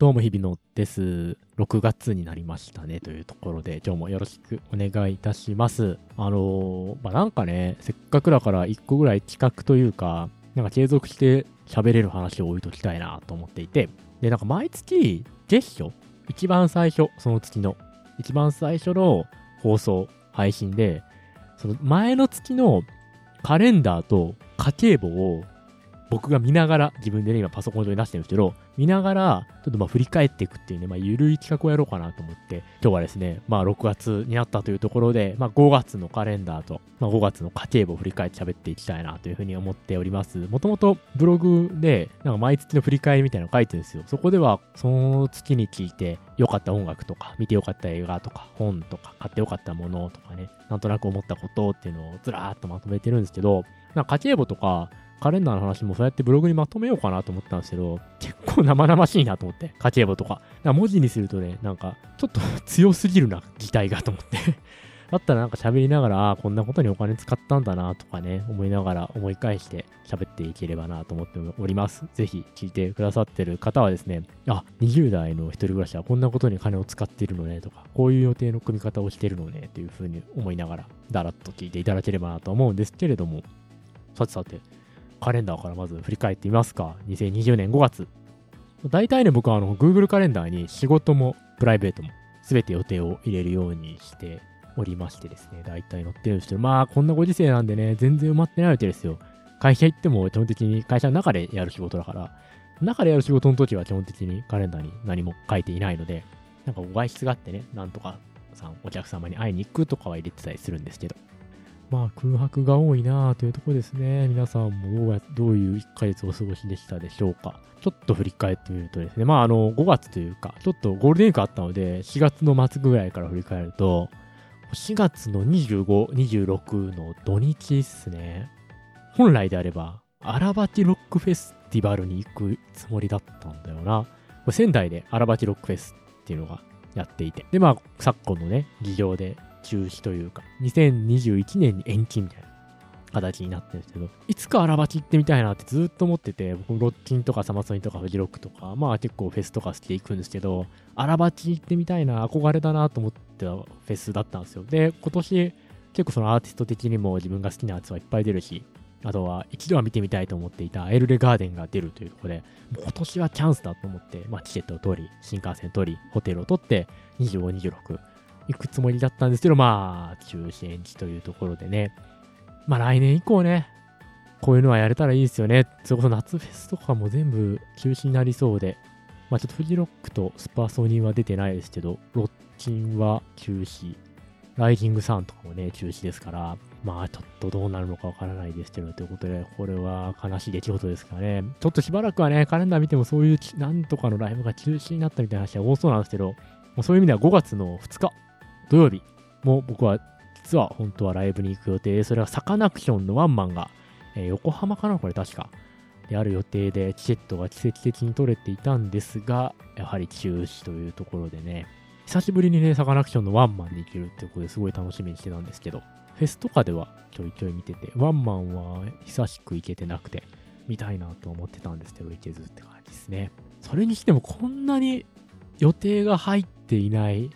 どうも日々のです。6月になりましたねというところで、今日もよろしくお願いいたします。あのー、まあ、なんかね、せっかくだから1個ぐらい企画というか、なんか継続して喋れる話を置いときたいなと思っていて、で、なんか毎月、月初、一番最初、その月の、一番最初の放送、配信で、その前の月のカレンダーと家計簿を僕が見ながら、自分でね、今パソコン上に出してるんですけど、見ながら、ちょっとまあ振り返っていくっていうね、まあ緩い企画をやろうかなと思って、今日はですね、まあ6月になったというところで、まあ5月のカレンダーと、まあ5月の家計簿を振り返って喋っていきたいなというふうに思っております。もともとブログで、なんか毎月の振り返りみたいなの書いてるんですよ。そこでは、その月に聞いて良かった音楽とか、見て良かった映画とか、本とか、買って良かったものとかね、なんとなく思ったことっていうのをずらーっとまとめてるんですけど、なんか家計簿とか、カレンダーの話もそうやってブログにまとめようかなと思ったんですけど、結構生々しいなと思って、家計簿とか。か文字にするとね、なんか、ちょっと強すぎるな、擬態がと思って だったらなんか喋りながら、あこんなことにお金使ったんだなとかね、思いながら思い返して喋っていければなと思っております。ぜひ聞いてくださってる方はですね、あ、20代の一人暮らしはこんなことに金を使ってるのねとか、こういう予定の組み方をしてるのねというふうに思いながら、だらっと聞いていただければなと思うんですけれども、さてさて、カレンダーからまず振り返ってみますか。2020年5月。大体ね、僕はあの Google カレンダーに仕事もプライベートも全て予定を入れるようにしておりましてですね、大体載ってるんですけど、まあこんなご時世なんでね、全然埋まってないわけですよ。会社行っても基本的に会社の中でやる仕事だから、中でやる仕事の時は基本的にカレンダーに何も書いていないので、なんか外出があってね、なんとかさん、お客様に会いに行くとかは入れてたりするんですけど、まあ空白が多いなあというところですね。皆さんもどうや、どういう1ヶ月お過ごしでしたでしょうか。ちょっと振り返ってみるとですね、まああの5月というか、ちょっとゴールデンウィークあったので、4月の末ぐらいから振り返ると、4月の25、26の土日っすね。本来であれば、荒鉢ロックフェスティバルに行くつもりだったんだよな。これ仙台で荒鉢ロックフェスっていうのがやっていて。で、まあ、昨今のね、事情で中止というか、2021年に延期みたいな形になってるんですけど、いつか荒鉢行ってみたいなってずっと思ってて、僕、ロッキンとかサマソニとかフジロックとか、まあ結構フェスとか好きで行くんですけど、荒鉢行ってみたいな、憧れだなと思ってたフェスだったんですよ。で、今年、結構そのアーティスト的にも自分が好きなやつはいっぱい出るし、あとは一度は見てみたいと思っていたエルレガーデンが出るというところで、今年はチャンスだと思って、まあチケットを取り、新幹線取り、ホテルを取って、25、26、行くつもりだったんですけど、まあ、中止延期というところでね。まあ来年以降ね、こういうのはやれたらいいですよね。それこそ夏フェスとかも全部中止になりそうで。まあちょっとフジロックとスパーソニーは出てないですけど、ロッチンは中止。ライジングサンとかもね、中止ですから、まあちょっとどうなるのかわからないですけど、ということで、これは悲しい出来事ですからね。ちょっとしばらくはね、カレンダー見てもそういうなんとかのライブが中止になったみたいな話は多そうなんですけど、もうそういう意味では5月の2日、土曜日も僕は実は本当はライブに行く予定で、それはサカナクションのワンマンが、えー、横浜かなこれ確か。である予定でチケットが奇跡的に取れていたんですが、やはり中止というところでね、久しぶりにね、サカナクションのワンマンに行けるってことですごい楽しみにしてたんですけど、フェスとかではちょいちょい見てて、ワンマンは久しく行けてなくて、見たいなと思ってたんですけど、行けずって感じですね。それにしてもこんなに予定が入っていない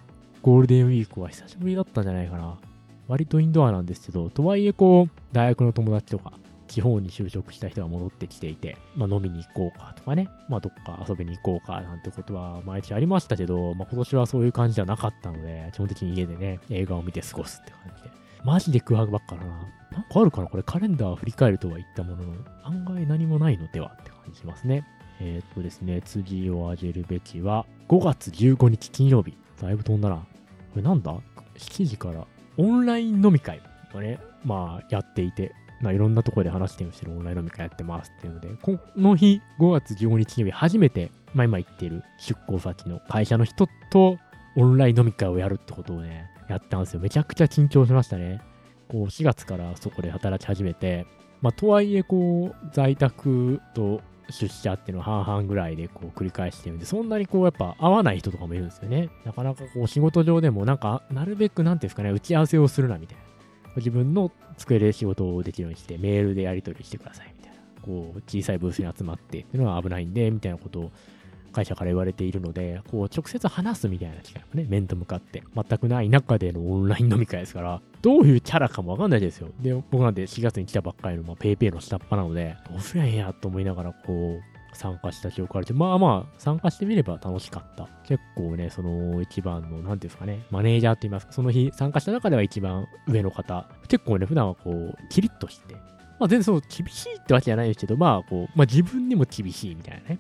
ゴールデンウィークは久しぶりだったんじゃないかな。割とインドアなんですけど、とはいえこう、大学の友達とか、地方に就職した人が戻ってきていて、まあ飲みに行こうかとかね、まあどっか遊びに行こうかなんてことは毎日ありましたけど、まあ今年はそういう感じじゃなかったので、基本的に家でね、映画を見て過ごすって感じで。マジで空白ばっかだな。なんかあるかなこれカレンダー振り返るとは言ったものの、案外何もないのではって感じしますね。えー、っとですね、次を挙げるべきは、5月15日金曜日。だいぶ飛んだな。これなんだ ?7 時からオンライン飲み会をね、まあやっていて、まあいろんなところで話してるしてるオンライン飲み会やってますっていうので、この日5月15日に初めて、まあ今言ってる出向先の会社の人とオンライン飲み会をやるってことをね、やったんですよ。めちゃくちゃ緊張しましたね。こう4月からそこで働き始めて、まあとはいえこう在宅と出社っていうのは半々ぐらいでこう繰り返してるんで、そんなにこうやっぱ合わない人とかもいるんですよね。なかなかこう仕事上でもなんか、なるべくなんていうんですかね、打ち合わせをするなみたいな。自分の机で仕事をできるようにして、メールでやり取りしてくださいみたいな。こう、小さいブースに集まってっていうのは危ないんで、みたいなことを会社から言われているので、こう直接話すみたいな機会もね、面と向かって全くない中でのオンライン飲み会ですから、どういうキャラかもわかんないですよ。で、僕なんて4月に来たばっかりの、まあ、ペイペイの下っ端なので、どうすりゃええやと思いながら、こう、参加した記憶あるし、まあまあ、参加してみれば楽しかった。結構ね、その一番の、なんていうんですかね、マネージャーって言いますか、その日参加した中では一番上の方、結構ね、普段はこう、キリッとして、まあ全然そう厳しいってわけじゃないですけど、まあこう、まあ自分にも厳しいみたいなね、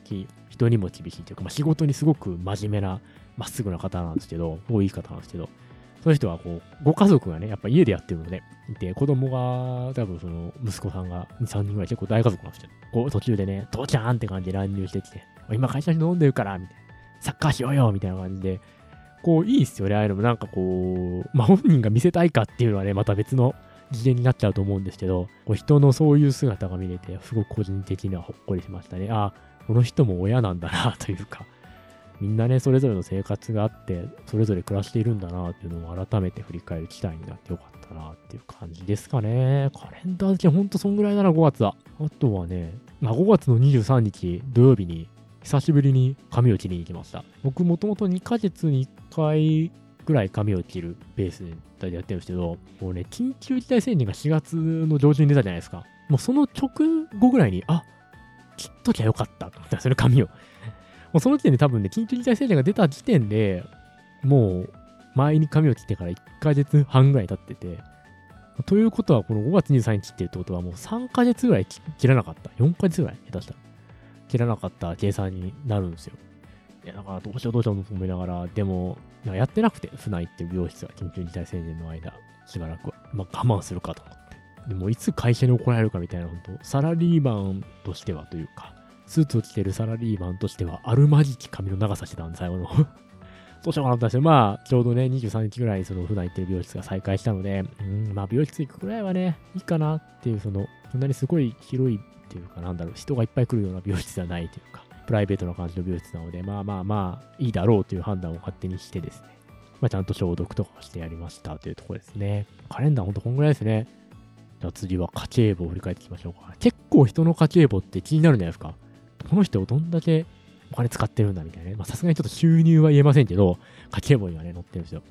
人にも厳しいというか、まあ仕事にすごく真面目な、まっすぐな方なんですけど、多い方なんですけど、その人はこう、ご家族がね、やっぱ家でやってるので、いて、子供が、多分その、息子さんが2、3人ぐらい結構大家族なんですよ。こう、途中でね、父ちゃんって感じで乱入してきて、今会社に飲んでるから、みたいな。サッカーしようよみたいな感じで、こう、いいっすよね、ああいうのも。なんかこう、まあ、本人が見せたいかっていうのはね、また別の次元になっちゃうと思うんですけど、こう人のそういう姿が見れて、すごく個人的にはほっこりしましたね。ああ、この人も親なんだな、というか、みんなね、それぞれの生活があって、それぞれ暮らしているんだなっていうのを改めて振り返る機会になってよかったなっていう感じですかね。カレンダー付けほんとそんぐらいだな、5月は。あとはね、まあ、5月の23日土曜日に久しぶりに髪を切りに行きました。僕もともと2ヶ月に1回ぐらい髪を切るペースでやってるんですけど、もうね、緊急事態宣言が4月の上旬に出たじゃないですか。もうその直後ぐらいに、あ、切っときゃよかったと思ったそれ髪を。もうその時点で多分ね、緊急事態宣言が出た時点で、もう、前に髪を切ってから1ヶ月半ぐらい経ってて、ということは、この5月23日っていうことはもう3ヶ月ぐらい切らなかった。4ヶ月ぐらい下手した。切らなかった計算になるんですよ。いや、だからどうしようどうしようと思いながら、でも、やってなくて、船行って美容室が緊急事態宣言の間、しばらくは、まあ、我慢するかと思って。でも、いつ会社に怒られるかみたいな、本当サラリーマンとしてはというか、スーツを着てるサラリーマンとしては、あるまじき髪の長さしてたんで、最後のど うしようかなと思ったんですよ。まあ、ちょうどね、23日ぐらい、その、普段行ってる美容室が再開したので、うん、まあ、美容室行くくらいはね、いいかなっていう、その、そんなにすごい広いっていうかなんだろう、人がいっぱい来るような美容室ではないというか、プライベートな感じの美容室なので、まあまあまあ、いいだろうという判断を勝手にしてですね、まあ、ちゃんと消毒とかしてやりましたというところですね。カレンダーほんとこんぐらいですね。じゃあ次は家計簿を振り返っていきましょうか。結構人の家計簿って気になるんじゃないですか。この人をどんだけお金使ってるんだみたいなね。まあさすがにちょっと収入は言えませんけど、家計簿にはね、載ってるんですよ。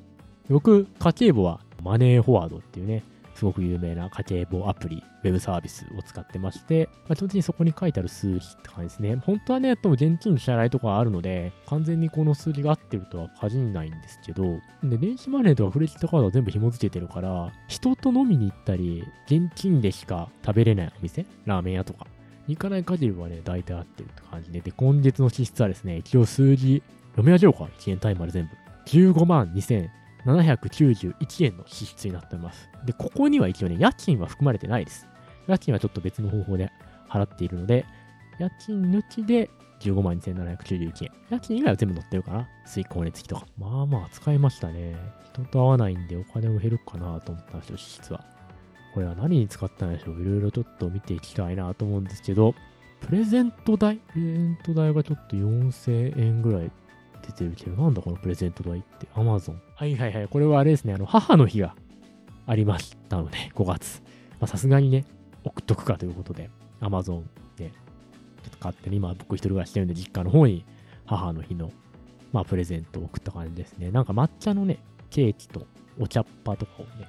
僕、家計簿はマネーフォワードっていうね、すごく有名な家計簿アプリ、ウェブサービスを使ってまして、まあ、基本的にそこに書いてある数字って感じですね。本当はね、とも現金の支払いとかあるので、完全にこの数字が合ってるとは限らないんですけど、で、電子マネーとかフレジットカードは全部紐付けてるから、人と飲みに行ったり、現金でしか食べれないお店、ラーメン屋とか、行かない限りはね、大体合ってるって感じで、で、今月の支出はですね、一応数字、読み上げようか、1円単位まで全部。15万791円の支出になっております。で、ここには一応ね、家賃は含まれてないです。家賃はちょっと別の方法で払っているので、家賃抜きで15万2791円。家賃以外は全部載ってるかな水光熱費とか。まあまあ使いましたね。人と会わないんでお金も減るかなと思ったんですよ、支出は。これは何に使ったんでしょういろいろちょっと見ていきたいなと思うんですけど、プレゼント代？プレゼント代がちょっと4000円ぐらい出てるけど、なんだこのプレゼント代って。アマゾン。はいはいはい。これはあれですね、あの、母の日がありましたので、5月。さすがにね、送っとくかということで、アマゾンで、ちょっと勝手に今僕一人暮らししてるんで、実家の方に母の日の、まあプレゼントを送った感じですね。なんか抹茶のね、ケーキとお茶っ葉とかをね、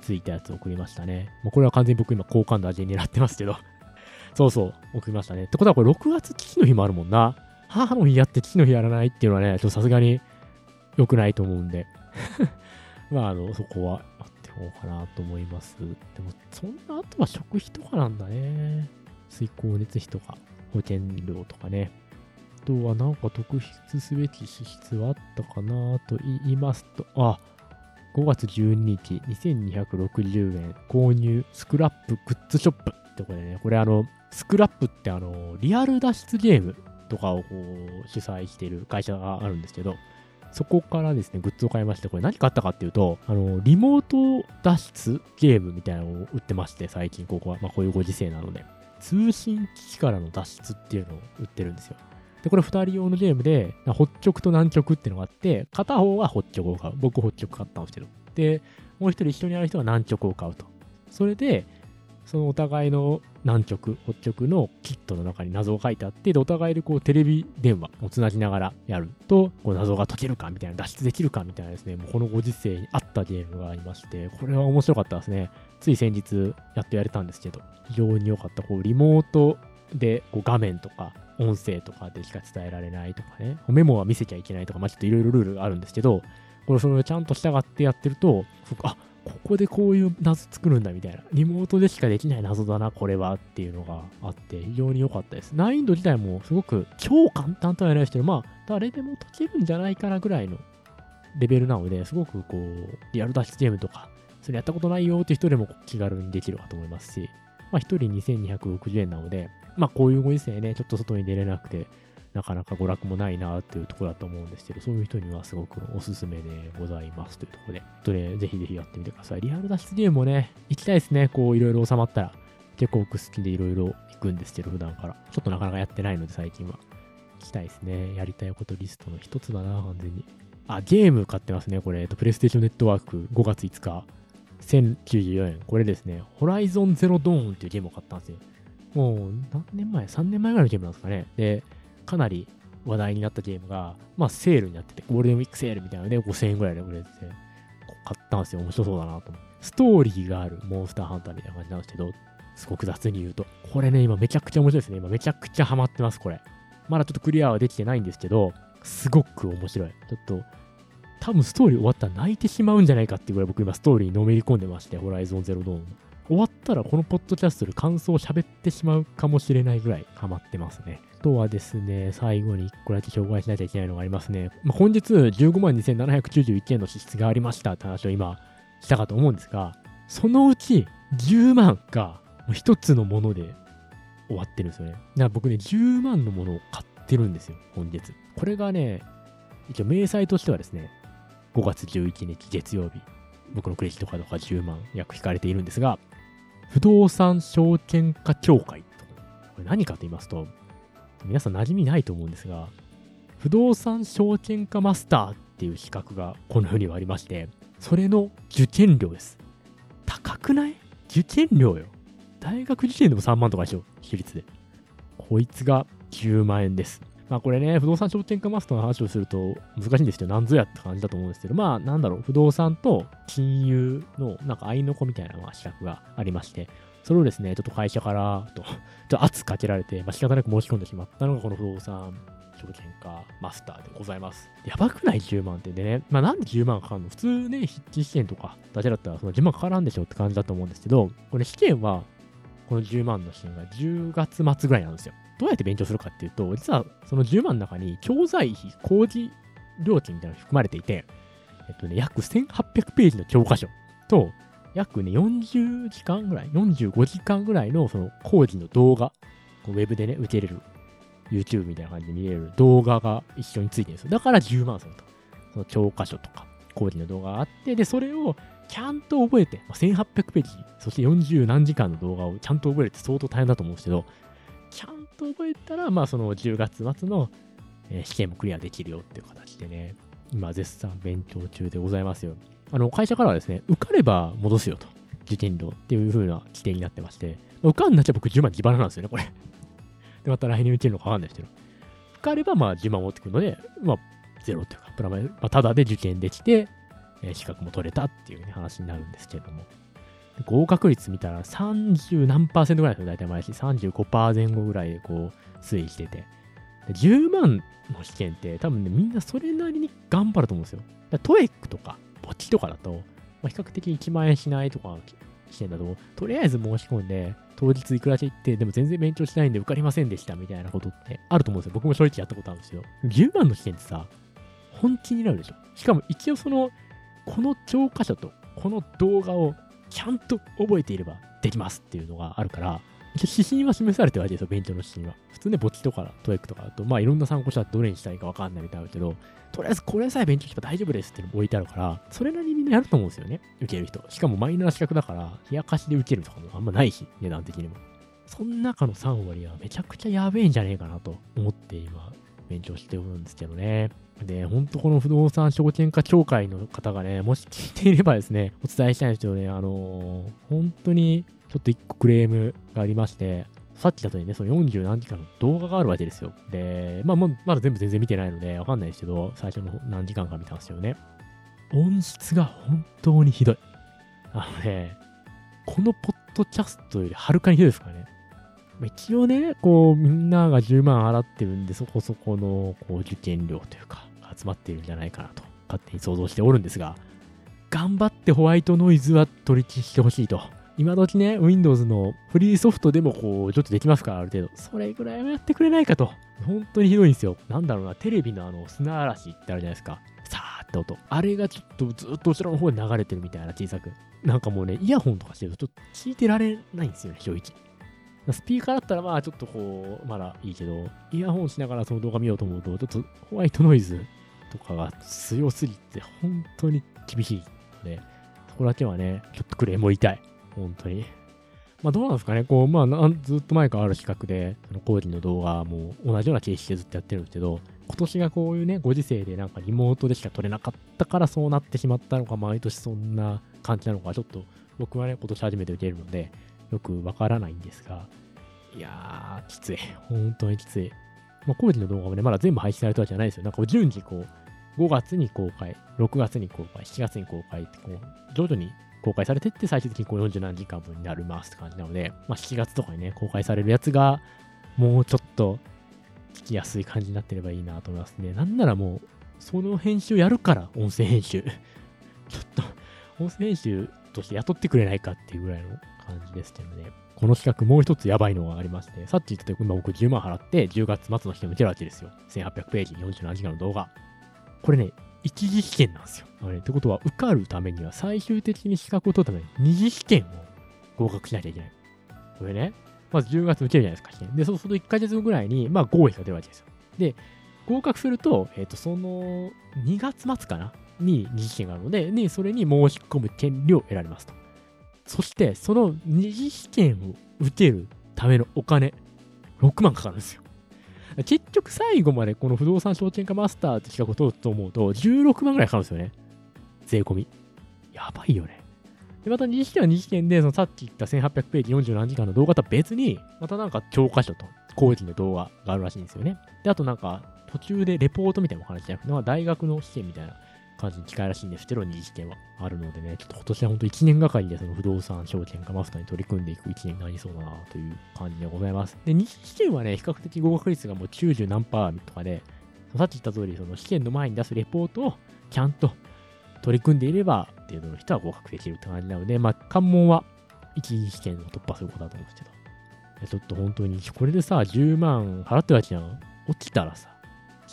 ついたやつを送りましたね。もうこれは完全に僕今好感度味に狙ってますけどそうそう、送りましたね。ってことはこれ6月父の日もあるもんな。母の日やって父の日やらないっていうのはね、ちょっとさすがに良くないと思うんで まあ、あの、そこはあっておうかなと思います。でも、そんな、あとは食費とかなんだね。水光熱費とか、保険料とかね。あとはなんか特筆すべき支出はあったかなと言いますと、あ、5月12日、2260円購入スクラップグッズショップってこれね、これあの、スクラップってあの、リアル脱出ゲームとかをこう主催している会社があるんですけど、そこからですね、グッズを買いまして、これ何買ったかっていうと、あの、リモート脱出ゲームみたいなのを売ってまして、最近ここは、まあこういうご時世なので、通信機器からの脱出っていうのを売ってるんですよ。で、これ2人用のゲームで、北極と南極っていうのがあって、片方は北極を買う。僕北極買ったんですけど。で、もう一人一緒にやる人は南極を買うと。それで、そのお互いの南極、北極のキットの中に謎が書いてあって、で、お互いでこうテレビ電話をつなぎながらやると、こう謎が解けるかみたいな、脱出できるかみたいなですね、もうこのご時世に合ったゲームがありまして、これは面白かったですね。つい先日やっとやれたんですけど、非常に良かった。こう、リモートでこう画面とか音声とかでしか伝えられないとかね、メモは見せちゃいけないとか、まあちょっといろいろルールがあるんですけど、これそれをちゃんと従ってやってると、あっここでこういう謎作るんだみたいな。リモートでしかできない謎だな、これはっていうのがあって、非常に良かったです。難易度自体もすごく超簡単とは言えないですけど、まあ、誰でも解けるんじゃないかなぐらいのレベルなので、すごくこう、リアル脱出ゲームとか、それやったことないよっていう人でも気軽にできるかと思いますし、まあ、1人2260円なので、まあ、こういうご時世ね、ちょっと外に出れなくて、なかなか娯楽もないなっていうところだと思うんですけど、そういう人にはすごくおすすめでございますというところで、とね、ぜひぜひやってみてください。リアル脱出ゲームもね、行きたいですね。こう、いろいろ収まったら。結構僕好きでいろいろ行くんですけど、普段から。ちょっとなかなかやってないので、最近は。行きたいですね。やりたいことリストの一つだな、完全に。あ、ゲーム買ってますね。これ、えっと、プレイステーションネットワーク5月5日。1094円。これですね、ホライゾンゼロドーンっていうゲームを買ったんですよ。もう、何年前 ?3 年前ぐらいのゲームなんですかね。で、かなり話題になったゲームが、まあセールになってて、ゴールデンウィークセールみたいなので5000円ぐらいで売れてて、買ったんですよ。面白そうだなと思って。ストーリーがあるモンスターハンターみたいな感じなんですけど、すごく雑に言うと。これね、今めちゃくちゃ面白いですね。今めちゃくちゃハマってます、これ。まだちょっとクリアはできてないんですけど、すごく面白い。ちょっと、多分ストーリー終わったら泣いてしまうんじゃないかっていうぐらい僕今ストーリーにのめり込んでまして、ホライゾンゼロドーン。終わったらこのポッドキャストで感想を喋ってしまうかもしれないぐらいハマってますね。とはですね、最後に1個だけ紹介しなきゃいけないのがありますね。まあ、本日15万2791円の支出がありましたって話を今したかと思うんですが、そのうち10万が1つのもので終わってるんですよね。だから僕ね、10万のものを買ってるんですよ、本日。これがね、一応明細としてはですね、5月11日月曜日、僕のクレジットカードが10万約引かれているんですが、不動産証券化協会と。これ何かと言いますと、皆さん馴染みないと思うんですが、不動産証券化マスターっていう資格がこの世にはありまして、それの受験料です。高くない？受験料よ。大学受験でも3万とかでしょ、比率で。こいつが10万円です。まあこれね、不動産証券化マスターの話をすると難しいんですけど、なんぞやって感じだと思うんですけど、まあなんだろう、不動産と金融のなんか合いの子みたいな資格がありまして、それをですね、ちょっと会社からと、ちょっと圧かけられて、まあ仕方なく申し込んでしまったのがこの不動産証券化マスターでございます。やばくない ?10 万ってでね。まあなんで10万かかるの？普通ね、筆記試験とかだけだったらその10万かからんでしょって感じだと思うんですけど、これ試験はこの10万の試験が10月末ぐらいなんですよ。どうやって勉強するかっていうと、実はその10万の中に教材費、工事料金みたいなのが含まれていて、えっとね、約1800ページの教科書と、約ね、40時間ぐらい、45時間ぐらいのその工事の動画、ウェブでね、受けれる、YouTube みたいな感じで見れる動画が一緒についてるんですよ。だから10万すると。その教科書とか、工事の動画があって、で、それをちゃんと覚えて、1800ページ、そして40何時間の動画をちゃんと覚えるって相当大変だと思うんですけど、ちゃんと覚えたら、まあその10月末の、え試験もクリアできるよっていう形でね、今絶賛勉強中でございますよ。あの、会社からはですね、受かれば戻すよと。受験料っていう風な規定になってまして、受かんなっちゃ僕10万自腹なんですよね、これ。で、また来年受けるのかわかんないですけど。受かればまあ10万持ってくるので、まあ、ゼロっていうか、プラマイ、まあ、ただで受験できて、えー、資格も取れたっていう、ね、話になるんですけれども。合格率見たら30何パーセントぐらいですよ、大体毎日。35%前後ぐらいでこう推移してて。10万の試験って多分ね、みんなそれなりに頑張ると思うんですよ。トエックとか、ポチとかだと、まあ、比較的1万円しないとか試験だと、とりあえず申し込んで、当日いくらで行って、でも全然勉強しないんで受かりませんでしたみたいなことってあると思うんですよ。僕も正直やったことあるんですよ。10万の試験ってさ、本気になるでしょ。しかも一応その、この教科書とこの動画をちゃんと覚えていればできますっていうのがあるから、指針は示されてるわけですよ、勉強の指針は。普通ね、簿記とかトエックとかだと、まあいろんな参考書はどれにしたいかわかんないみたいなるけど、とりあえずこれさえ勉強すれば大丈夫ですっての置いてあるから、それなりにみんなやると思うんですよね、受ける人。しかもマイナー資格だから、冷やかしで受けるとかもあんまないし、値段的にも。その中の3割はめちゃくちゃやべえんじゃねえかなと思って今、勉強しておるんですけどね。で、ほんとこの不動産証券化協会の方がね、もし聞いていればですね、お伝えしたいんですけどね、あのー、本当にちょっと一個クレームがありまして、さっきだとね、その40何時間の動画があるわけですよ。で、まあ、まだ全部全然見てないので、わかんないですけど、最初の何時間か見たんですよね。音質が本当にひどい。あのね、このポッドキャストよりはるかにひどいですからね。一応ね、こう、みんなが10万払ってるんで、そこそこの、こう、受験料というか、集まってるんじゃないかなと、勝手に想像しておるんですが、頑張ってホワイトノイズは取り消してほしいと。今時ね、Windows のフリーソフトでもこう、ちょっとできますか？ら、ある程度。それぐらいはやってくれないかと。本当にひどいんですよ。なんだろうな、テレビのあの、砂嵐ってあるじゃないですか。さーって音。あれがちょっとずっと後ろの方に流れてるみたいな小さく。なんかもうね、イヤホンとかしてるとちょっと聞いてられないんですよね、正直。スピーカーだったらまあちょっとこう、まだいいけど、イヤホンしながらその動画見ようと思うと、ちょっとホワイトノイズとかが強すぎて、本当に厳しいので、そこだけはね、ちょっとクレームを言いたい。本当に。まあどうなんですかね、こう、まあずっと前からある企画で、その工事の動画も同じような形式でずっとやってるんですけど、今年がこういうね、ご時世でなんかリモートでしか撮れなかったからそうなってしまったのか、毎年そんな感じなのか、ちょっと僕はね、今年初めて受けるので、よくわからないんですが、いやー、きつい。本当にきつい。まあ、工事の動画もね、まだ全部配信されたわけじゃないですよ。なんか順次こう、5月に公開、6月に公開、7月に公開ってこう、徐々に公開されてって、最終的にこう40何時間分になりますって感じなので、まあ、7月とかにね、公開されるやつが、もうちょっと、聞きやすい感じになってればいいなと思いますね。なんならもう、その編集やるから、音声編集。ちょっと、音声編集として雇ってくれないかっていうぐらいの感じですけどね。この企画もう一つやばいのがありまして、さっき言ったと今僕10万払って10月末の人見てるわけですよ。1800ページ、47時間の動画。これね、一次試験なんですよ。ってことは、受かるためには最終的に資格を取るために二次試験を合格しなきゃいけない。これね、まず10月受けるじゃないですか、試験。で、そうすると1ヶ月後ぐらいに、まあ合否が出るわけですよ。で、合格すると、えっ、ー、と、その2月末かなに二次試験があるので、ね、それに申し込む権利を得られますと。そして、その二次試験を受けるためのお金、6万かかるんですよ。結局最後までこの不動産証券化マスターって企画を取ると思うと、16万ぐらいかかるんですよね。税込み。やばいよね。で、また2次試験は2次試験で、そのさっき言った1800ページ40何時間の動画とは別に、またなんか教科書と講義の動画があるらしいんですよね。で、あとなんか途中でレポートみたいなお話じゃなくて、大学の試験みたいな感じに近いらしいんですけど、二次試験はあるのでね、ちょっと今年は本当1年がかりでその不動産証券化マスターに取り組んでいく1年になりそうだなという感じでございます。で、二次試験はね、比較的合格率がもう90何パーとかで、さっき言った通り、その試験の前に出すレポートをちゃんと取り組んでいれば、程度の人は合格できるって感じなので、まあ、関門は一次試験を突破することだと思うんですけど、ちょっと本当に、これでさ、10万払ってるわけじゃん。落ちたらさ、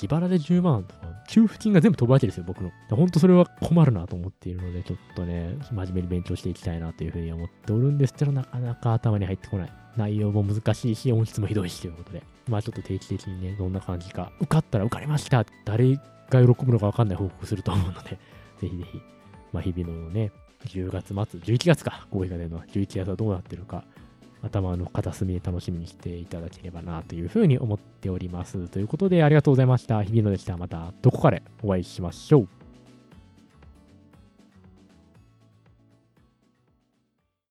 自腹で10万とか、給付金が全部飛ぶわけですよ、僕の。本当それは困るなと思っているので、ちょっとね、真面目に勉強していきたいなというふうに思っておるんですけど、なかなか頭に入ってこない。内容も難しいし、音質もひどいしということで、まあちょっと定期的にね、どんな感じか、受かったら受かりました。誰が喜ぶのかわかんない報告すると思うので、ぜひぜひ、まあ日々のね、10月末、11月か、合意が出るのは、11月はどうなってるか、頭の片隅で楽しみにしていただければなというふうに思っております。ということでありがとうございました。日比野でした。またどこかでお会いしましょう。